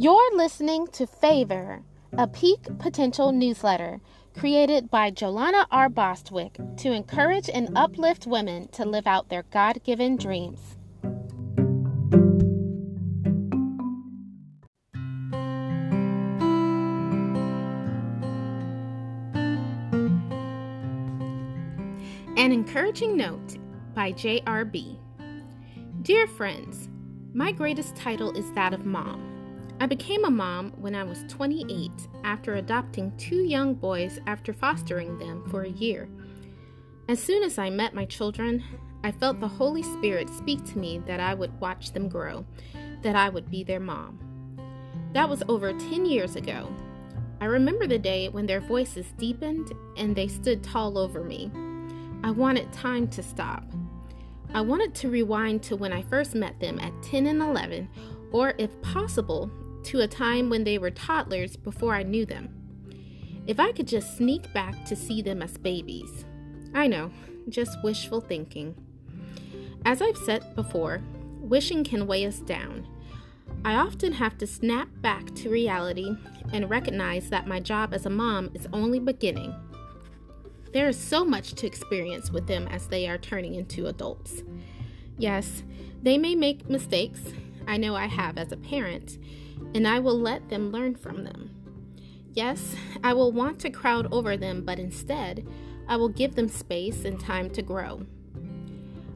You're listening to Favor, a peak potential newsletter created by Jolana R. Bostwick to encourage and uplift women to live out their God given dreams. An encouraging note by J.R.B. Dear friends, my greatest title is that of mom. I became a mom when I was 28 after adopting two young boys after fostering them for a year. As soon as I met my children, I felt the Holy Spirit speak to me that I would watch them grow, that I would be their mom. That was over 10 years ago. I remember the day when their voices deepened and they stood tall over me. I wanted time to stop. I wanted to rewind to when I first met them at 10 and 11, or if possible, to a time when they were toddlers before I knew them. If I could just sneak back to see them as babies. I know, just wishful thinking. As I've said before, wishing can weigh us down. I often have to snap back to reality and recognize that my job as a mom is only beginning. There is so much to experience with them as they are turning into adults. Yes, they may make mistakes. I know I have as a parent, and I will let them learn from them. Yes, I will want to crowd over them, but instead, I will give them space and time to grow.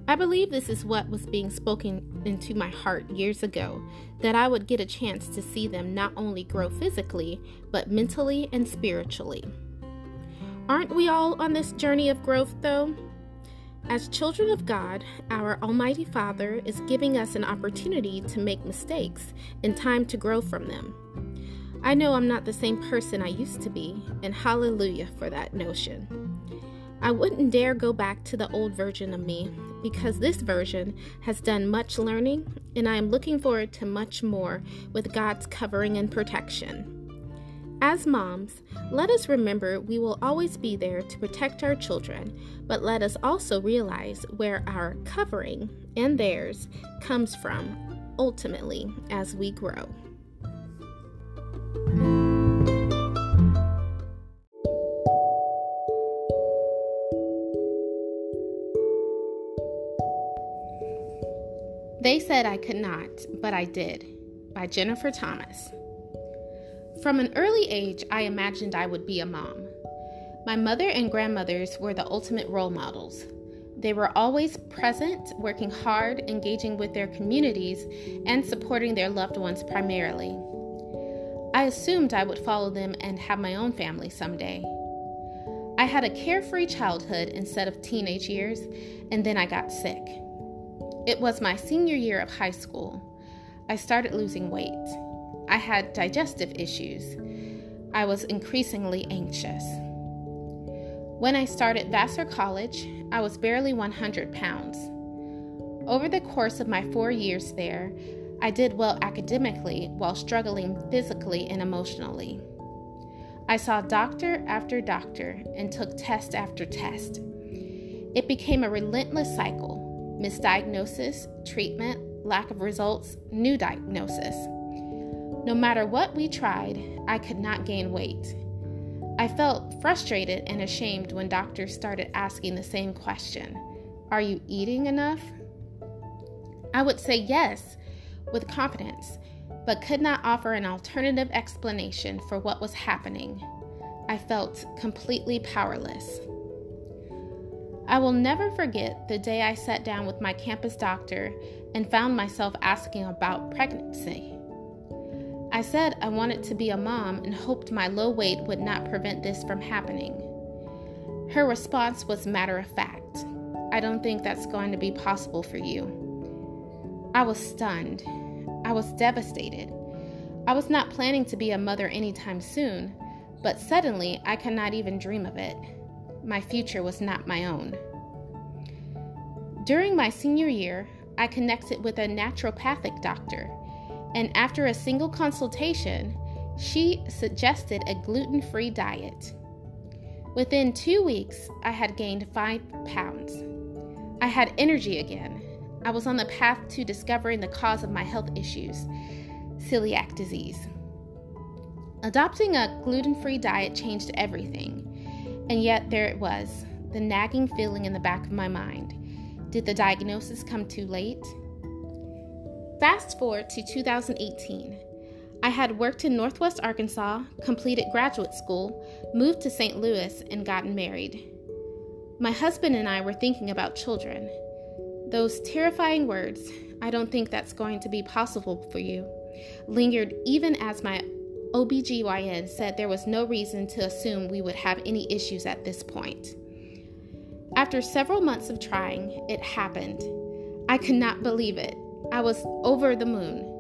I believe this is what was being spoken into my heart years ago that I would get a chance to see them not only grow physically, but mentally and spiritually. Aren't we all on this journey of growth, though? As children of God, our Almighty Father is giving us an opportunity to make mistakes and time to grow from them. I know I'm not the same person I used to be, and hallelujah for that notion. I wouldn't dare go back to the old version of me because this version has done much learning, and I am looking forward to much more with God's covering and protection. As moms, let us remember we will always be there to protect our children, but let us also realize where our covering and theirs comes from ultimately as we grow. They said I could not, but I did, by Jennifer Thomas. From an early age, I imagined I would be a mom. My mother and grandmothers were the ultimate role models. They were always present, working hard, engaging with their communities, and supporting their loved ones primarily. I assumed I would follow them and have my own family someday. I had a carefree childhood instead of teenage years, and then I got sick. It was my senior year of high school. I started losing weight. I had digestive issues. I was increasingly anxious. When I started Vassar College, I was barely 100 pounds. Over the course of my four years there, I did well academically while struggling physically and emotionally. I saw doctor after doctor and took test after test. It became a relentless cycle misdiagnosis, treatment, lack of results, new diagnosis. No matter what we tried, I could not gain weight. I felt frustrated and ashamed when doctors started asking the same question Are you eating enough? I would say yes with confidence, but could not offer an alternative explanation for what was happening. I felt completely powerless. I will never forget the day I sat down with my campus doctor and found myself asking about pregnancy. I said I wanted to be a mom and hoped my low weight would not prevent this from happening. Her response was matter of fact. I don't think that's going to be possible for you. I was stunned. I was devastated. I was not planning to be a mother anytime soon, but suddenly I could not even dream of it. My future was not my own. During my senior year, I connected with a naturopathic doctor and after a single consultation, she suggested a gluten free diet. Within two weeks, I had gained five pounds. I had energy again. I was on the path to discovering the cause of my health issues. celiac disease. Adopting a gluten free diet changed everything, and yet there it was, the nagging feeling in the back of my mind. Did the diagnosis come too late? Fast forward to 2018. I had worked in Northwest Arkansas, completed graduate school, moved to St. Louis, and gotten married. My husband and I were thinking about children. Those terrifying words, I don't think that's going to be possible for you, lingered even as my OBGYN said there was no reason to assume we would have any issues at this point. After several months of trying, it happened. I could not believe it. I was over the moon.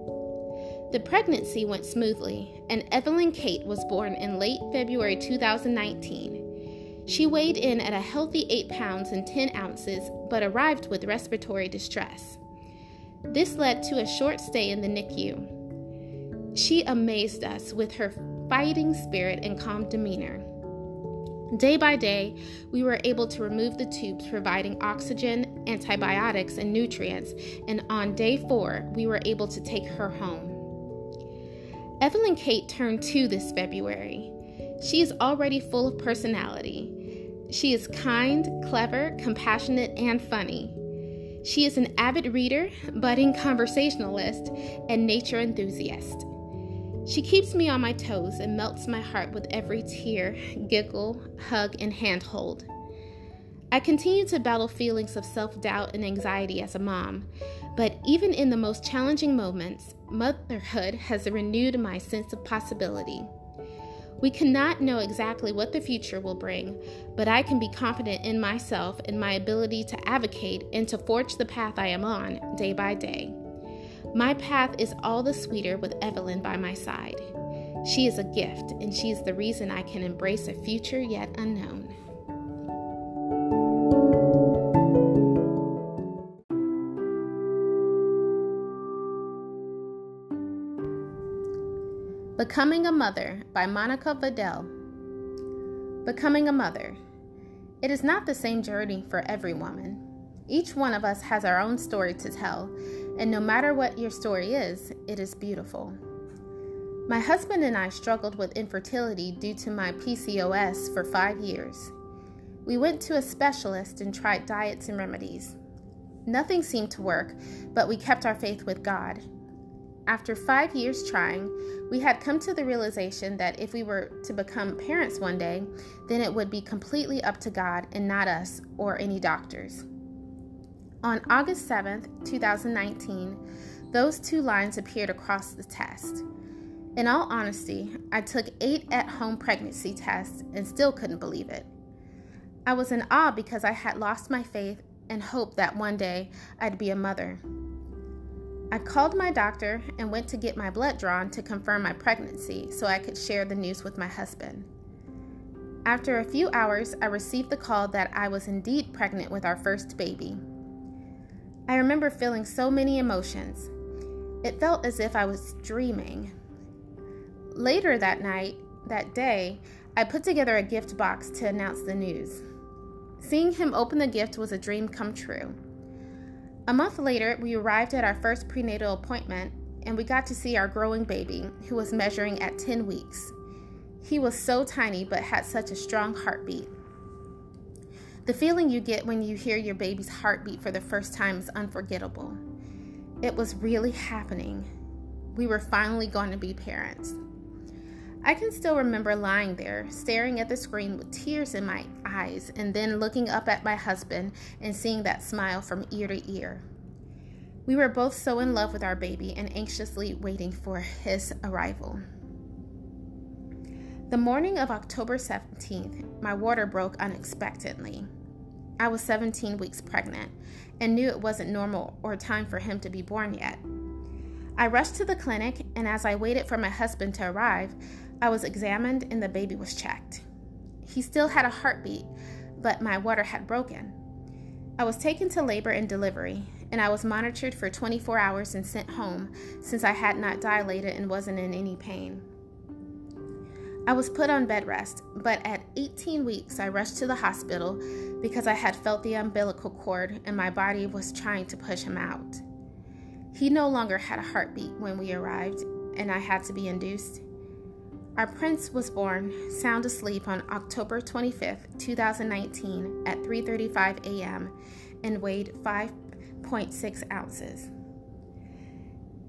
The pregnancy went smoothly, and Evelyn Kate was born in late February 2019. She weighed in at a healthy 8 pounds and 10 ounces, but arrived with respiratory distress. This led to a short stay in the NICU. She amazed us with her fighting spirit and calm demeanor. Day by day, we were able to remove the tubes providing oxygen, antibiotics, and nutrients, and on day four, we were able to take her home. Evelyn Kate turned two this February. She is already full of personality. She is kind, clever, compassionate, and funny. She is an avid reader, budding conversationalist, and nature enthusiast. She keeps me on my toes and melts my heart with every tear, giggle, hug, and handhold. I continue to battle feelings of self doubt and anxiety as a mom, but even in the most challenging moments, motherhood has renewed my sense of possibility. We cannot know exactly what the future will bring, but I can be confident in myself and my ability to advocate and to forge the path I am on day by day. My path is all the sweeter with Evelyn by my side. She is a gift, and she is the reason I can embrace a future yet unknown. Becoming a Mother by Monica Vidal. Becoming a mother. It is not the same journey for every woman. Each one of us has our own story to tell, and no matter what your story is, it is beautiful. My husband and I struggled with infertility due to my PCOS for five years. We went to a specialist and tried diets and remedies. Nothing seemed to work, but we kept our faith with God. After five years trying, we had come to the realization that if we were to become parents one day, then it would be completely up to God and not us or any doctors. On August 7th, 2019, those two lines appeared across the test. In all honesty, I took eight at home pregnancy tests and still couldn't believe it. I was in awe because I had lost my faith and hoped that one day I'd be a mother. I called my doctor and went to get my blood drawn to confirm my pregnancy so I could share the news with my husband. After a few hours, I received the call that I was indeed pregnant with our first baby. I remember feeling so many emotions. It felt as if I was dreaming. Later that night, that day, I put together a gift box to announce the news. Seeing him open the gift was a dream come true. A month later, we arrived at our first prenatal appointment and we got to see our growing baby, who was measuring at 10 weeks. He was so tiny but had such a strong heartbeat. The feeling you get when you hear your baby's heartbeat for the first time is unforgettable. It was really happening. We were finally going to be parents. I can still remember lying there, staring at the screen with tears in my eyes, and then looking up at my husband and seeing that smile from ear to ear. We were both so in love with our baby and anxiously waiting for his arrival. The morning of October 17th, my water broke unexpectedly. I was 17 weeks pregnant and knew it wasn't normal or time for him to be born yet. I rushed to the clinic, and as I waited for my husband to arrive, I was examined and the baby was checked. He still had a heartbeat, but my water had broken. I was taken to labor and delivery, and I was monitored for 24 hours and sent home since I had not dilated and wasn't in any pain. I was put on bed rest, but at 18 weeks, I rushed to the hospital because I had felt the umbilical cord and my body was trying to push him out. He no longer had a heartbeat when we arrived, and I had to be induced. Our prince was born sound asleep on October 25th, 2019 at 3:35 a.m. and weighed 5.6 ounces.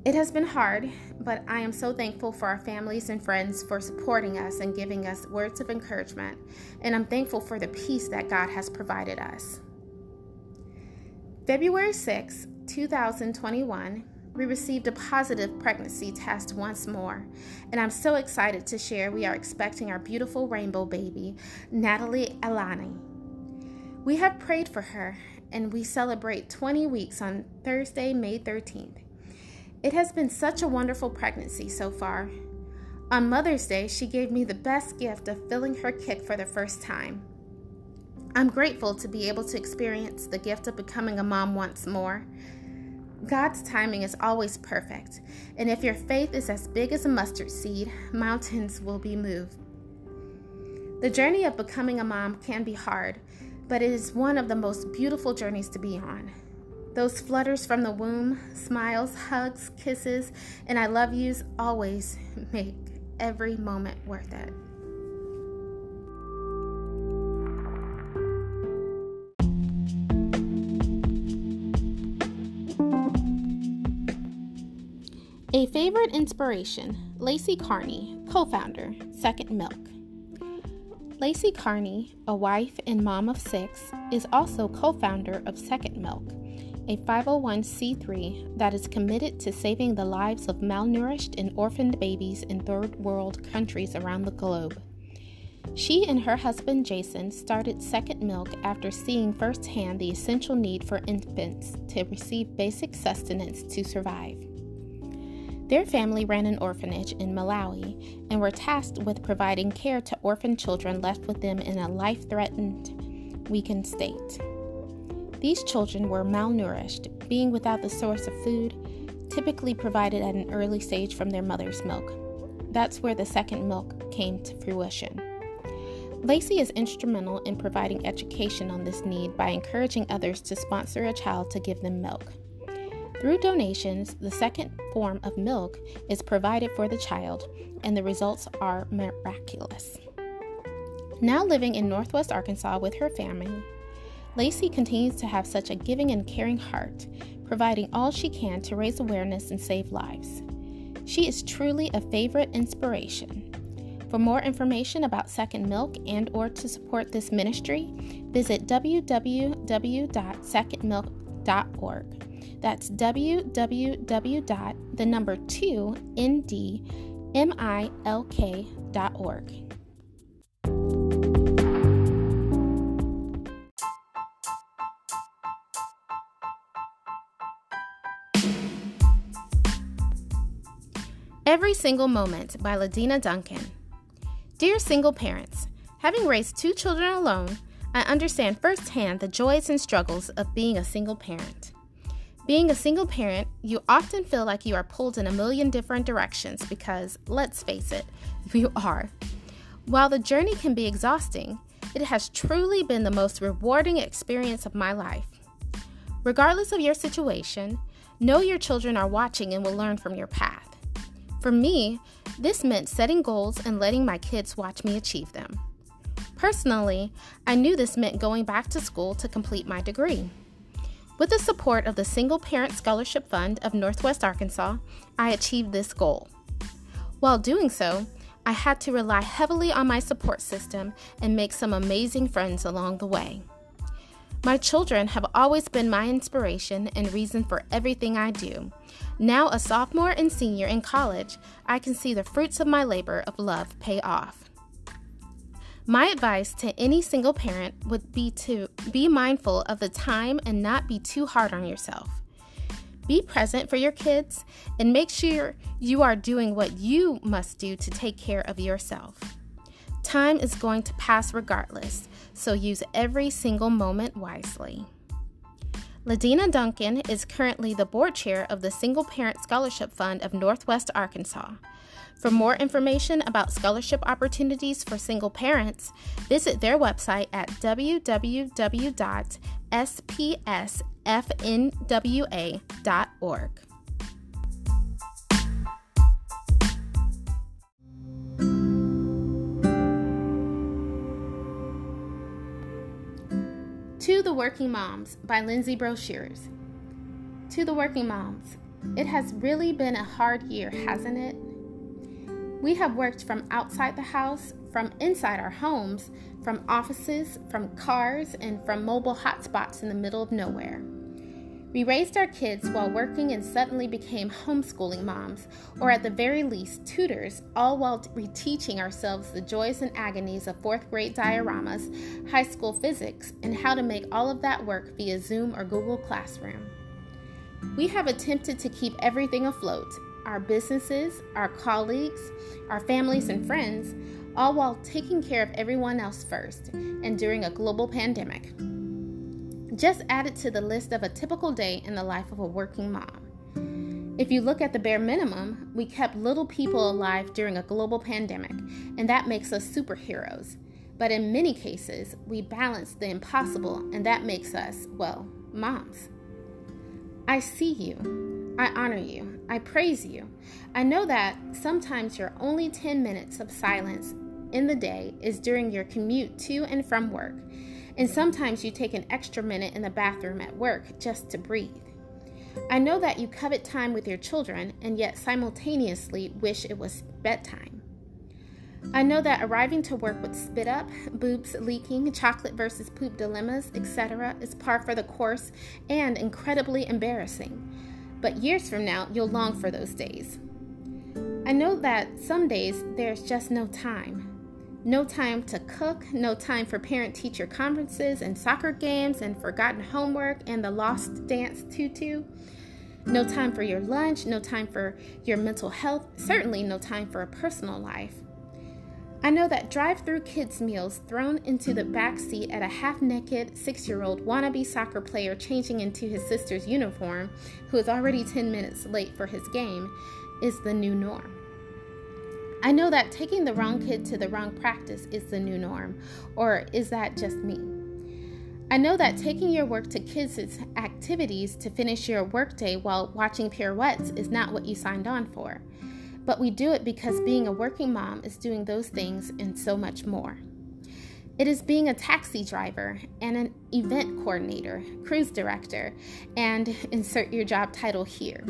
It has been hard, but I am so thankful for our families and friends for supporting us and giving us words of encouragement, and I'm thankful for the peace that God has provided us. February 6, 2021, we received a positive pregnancy test once more, and I'm so excited to share we are expecting our beautiful rainbow baby, Natalie Alani. We have prayed for her, and we celebrate 20 weeks on Thursday, May 13th. It has been such a wonderful pregnancy so far. On Mother's Day, she gave me the best gift of filling her kick for the first time. I'm grateful to be able to experience the gift of becoming a mom once more. God's timing is always perfect, and if your faith is as big as a mustard seed, mountains will be moved. The journey of becoming a mom can be hard, but it is one of the most beautiful journeys to be on. Those flutters from the womb, smiles, hugs, kisses, and I love yous always make every moment worth it. A favorite inspiration Lacey Carney, co founder, Second Milk. Lacey Carney, a wife and mom of six, is also co founder of Second Milk, a 501c3 that is committed to saving the lives of malnourished and orphaned babies in third world countries around the globe. She and her husband Jason started Second Milk after seeing firsthand the essential need for infants to receive basic sustenance to survive. Their family ran an orphanage in Malawi and were tasked with providing care to orphan children left with them in a life threatened, weakened state. These children were malnourished, being without the source of food, typically provided at an early stage from their mother's milk. That's where the second milk came to fruition. Lacey is instrumental in providing education on this need by encouraging others to sponsor a child to give them milk. Through donations, the second form of milk is provided for the child, and the results are miraculous. Now living in Northwest Arkansas with her family, Lacey continues to have such a giving and caring heart, providing all she can to raise awareness and save lives. She is truly a favorite inspiration. For more information about Second Milk and or to support this ministry, visit www.secondmilk.org. That's www. the number 2 ndmilk.org. Every Single Moment by Ladina Duncan. Dear single parents, having raised two children alone, I understand firsthand the joys and struggles of being a single parent. Being a single parent, you often feel like you are pulled in a million different directions because, let's face it, you are. While the journey can be exhausting, it has truly been the most rewarding experience of my life. Regardless of your situation, know your children are watching and will learn from your path. For me, this meant setting goals and letting my kids watch me achieve them. Personally, I knew this meant going back to school to complete my degree. With the support of the Single Parent Scholarship Fund of Northwest Arkansas, I achieved this goal. While doing so, I had to rely heavily on my support system and make some amazing friends along the way. My children have always been my inspiration and reason for everything I do. Now, a sophomore and senior in college, I can see the fruits of my labor of love pay off. My advice to any single parent would be to be mindful of the time and not be too hard on yourself. Be present for your kids and make sure you are doing what you must do to take care of yourself. Time is going to pass regardless, so use every single moment wisely. Ladina Duncan is currently the board chair of the Single Parent Scholarship Fund of Northwest Arkansas. For more information about scholarship opportunities for single parents, visit their website at www.spsfnwa.org. the Working Moms by Lindsay Brashears. To the Working Moms, it has really been a hard year, hasn't it? We have worked from outside the house, from inside our homes, from offices, from cars, and from mobile hotspots in the middle of nowhere. We raised our kids while working and suddenly became homeschooling moms, or at the very least, tutors, all while reteaching ourselves the joys and agonies of fourth grade dioramas, high school physics, and how to make all of that work via Zoom or Google Classroom. We have attempted to keep everything afloat our businesses, our colleagues, our families, and friends, all while taking care of everyone else first and during a global pandemic. Just add it to the list of a typical day in the life of a working mom. If you look at the bare minimum, we kept little people alive during a global pandemic, and that makes us superheroes. But in many cases, we balance the impossible, and that makes us, well, moms. I see you. I honor you. I praise you. I know that sometimes your only 10 minutes of silence in the day is during your commute to and from work, and sometimes you take an extra minute in the bathroom at work just to breathe. I know that you covet time with your children and yet simultaneously wish it was bedtime. I know that arriving to work with spit up, boobs leaking, chocolate versus poop dilemmas, etc., is par for the course and incredibly embarrassing. But years from now, you'll long for those days. I know that some days there's just no time. No time to cook, no time for parent teacher conferences and soccer games and forgotten homework and the lost dance tutu. No time for your lunch, no time for your mental health, certainly no time for a personal life. I know that drive through kids' meals thrown into the back seat at a half naked six year old wannabe soccer player changing into his sister's uniform, who is already 10 minutes late for his game, is the new norm. I know that taking the wrong kid to the wrong practice is the new norm, or is that just me? I know that taking your work to kids' activities to finish your workday while watching pirouettes is not what you signed on for but we do it because being a working mom is doing those things and so much more. It is being a taxi driver and an event coordinator, cruise director, and insert your job title here.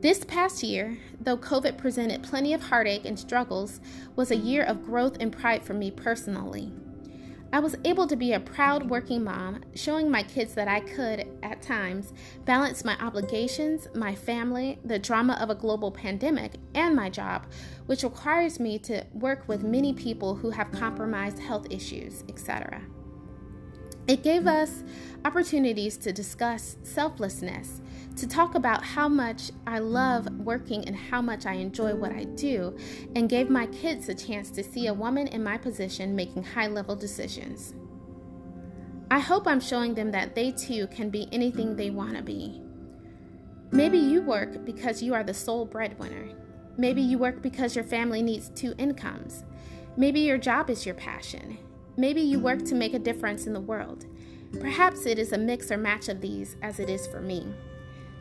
This past year, though COVID presented plenty of heartache and struggles, was a year of growth and pride for me personally. I was able to be a proud working mom, showing my kids that I could, at times, balance my obligations, my family, the drama of a global pandemic, and my job, which requires me to work with many people who have compromised health issues, etc. It gave us opportunities to discuss selflessness, to talk about how much I love working and how much I enjoy what I do, and gave my kids a chance to see a woman in my position making high level decisions. I hope I'm showing them that they too can be anything they want to be. Maybe you work because you are the sole breadwinner. Maybe you work because your family needs two incomes. Maybe your job is your passion. Maybe you work to make a difference in the world. Perhaps it is a mix or match of these, as it is for me.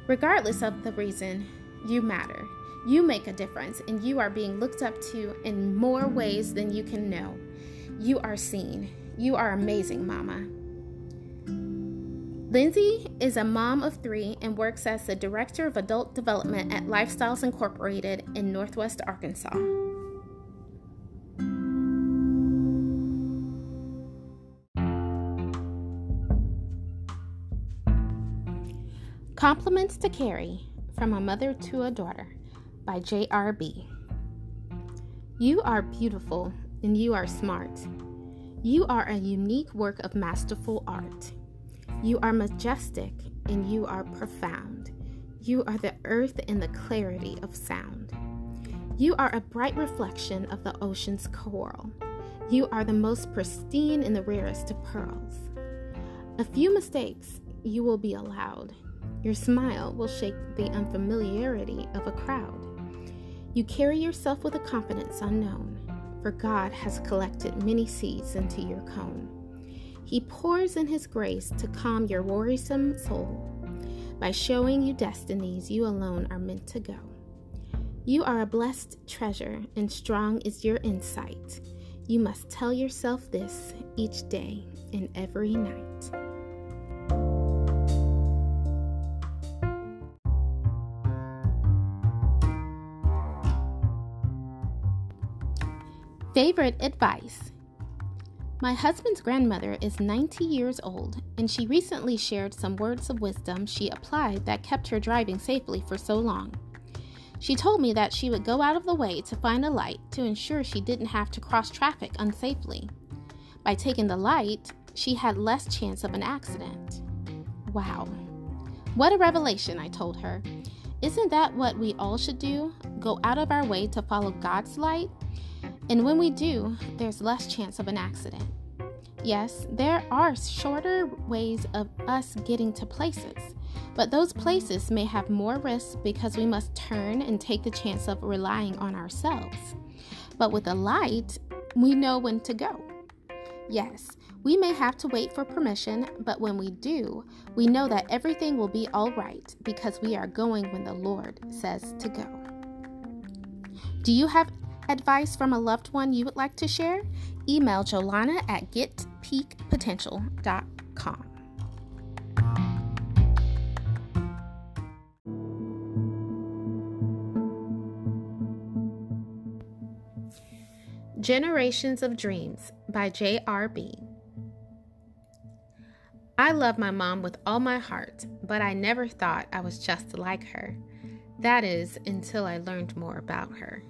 Regardless of the reason, you matter. You make a difference, and you are being looked up to in more ways than you can know. You are seen. You are amazing, Mama. Lindsay is a mom of three and works as the Director of Adult Development at Lifestyles Incorporated in Northwest Arkansas. Compliments to Carrie From a Mother to a Daughter by J.R.B. You are beautiful and you are smart. You are a unique work of masterful art. You are majestic and you are profound. You are the earth and the clarity of sound. You are a bright reflection of the ocean's coral. You are the most pristine and the rarest of pearls. A few mistakes you will be allowed your smile will shake the unfamiliarity of a crowd. You carry yourself with a confidence unknown, for God has collected many seeds into your cone. He pours in His grace to calm your worrisome soul by showing you destinies you alone are meant to go. You are a blessed treasure, and strong is your insight. You must tell yourself this each day and every night. Favorite advice My husband's grandmother is 90 years old, and she recently shared some words of wisdom she applied that kept her driving safely for so long. She told me that she would go out of the way to find a light to ensure she didn't have to cross traffic unsafely. By taking the light, she had less chance of an accident. Wow. What a revelation, I told her. Isn't that what we all should do? Go out of our way to follow God's light and when we do, there's less chance of an accident. Yes, there are shorter ways of us getting to places, but those places may have more risks because we must turn and take the chance of relying on ourselves. But with a light, we know when to go. Yes, we may have to wait for permission, but when we do, we know that everything will be all right because we are going when the Lord says to go. Do you have advice from a loved one you would like to share, email Jolana at getpeakpotential.com. Generations of Dreams by J.R.B. I love my mom with all my heart, but I never thought I was just like her. That is, until I learned more about her.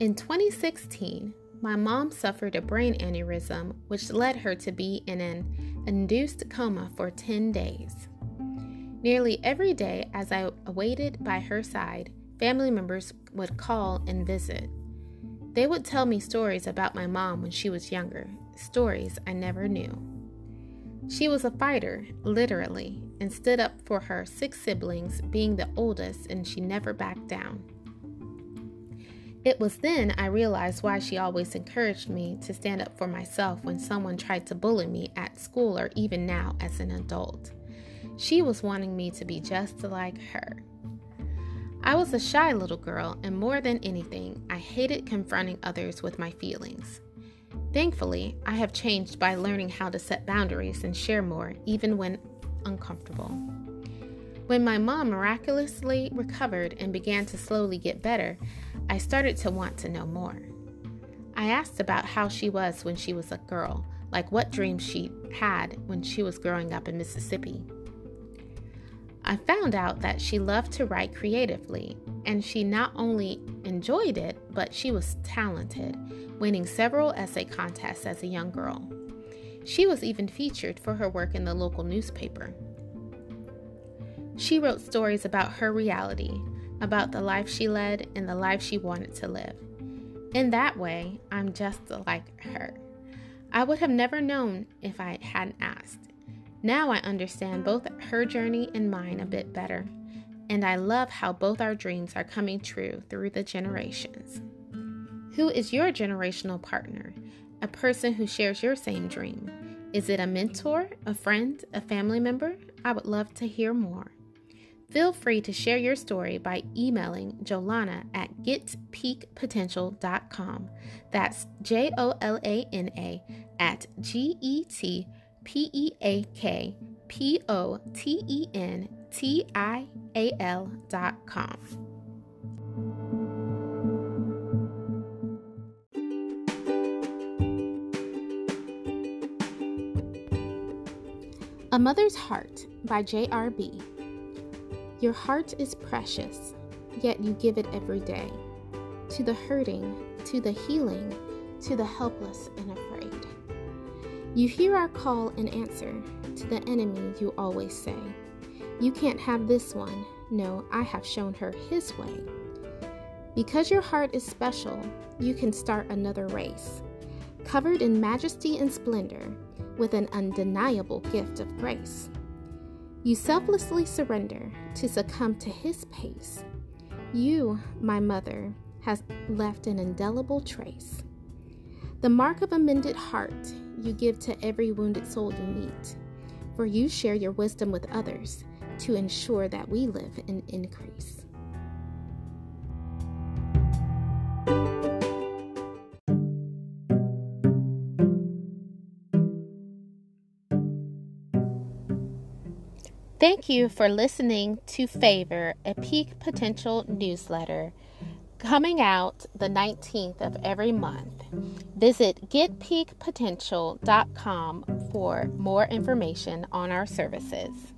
In 2016, my mom suffered a brain aneurysm, which led her to be in an induced coma for 10 days. Nearly every day, as I awaited by her side, family members would call and visit. They would tell me stories about my mom when she was younger, stories I never knew. She was a fighter, literally, and stood up for her six siblings, being the oldest, and she never backed down. It was then I realized why she always encouraged me to stand up for myself when someone tried to bully me at school or even now as an adult. She was wanting me to be just like her. I was a shy little girl, and more than anything, I hated confronting others with my feelings. Thankfully, I have changed by learning how to set boundaries and share more, even when uncomfortable. When my mom miraculously recovered and began to slowly get better, I started to want to know more. I asked about how she was when she was a girl, like what dreams she had when she was growing up in Mississippi. I found out that she loved to write creatively, and she not only enjoyed it, but she was talented, winning several essay contests as a young girl. She was even featured for her work in the local newspaper. She wrote stories about her reality, about the life she led and the life she wanted to live. In that way, I'm just like her. I would have never known if I hadn't asked. Now I understand both her journey and mine a bit better, and I love how both our dreams are coming true through the generations. Who is your generational partner? A person who shares your same dream? Is it a mentor, a friend, a family member? I would love to hear more. Feel free to share your story by emailing Jolana at getpeakpotential.com. That's J O L A N A at G E T P E A K P O T E N T I A L dot com. A Mother's Heart by J.R.B. Your heart is precious, yet you give it every day. To the hurting, to the healing, to the helpless and afraid. You hear our call and answer. To the enemy, you always say, You can't have this one. No, I have shown her his way. Because your heart is special, you can start another race, covered in majesty and splendor, with an undeniable gift of grace. You selflessly surrender to succumb to his pace. You, my mother, has left an indelible trace. The mark of a mended heart you give to every wounded soul you meet, for you share your wisdom with others to ensure that we live in increase. Thank you for listening to Favor, a Peak Potential newsletter. coming out the 19th of every month. Visit getpeakpotential.com for more information on our services.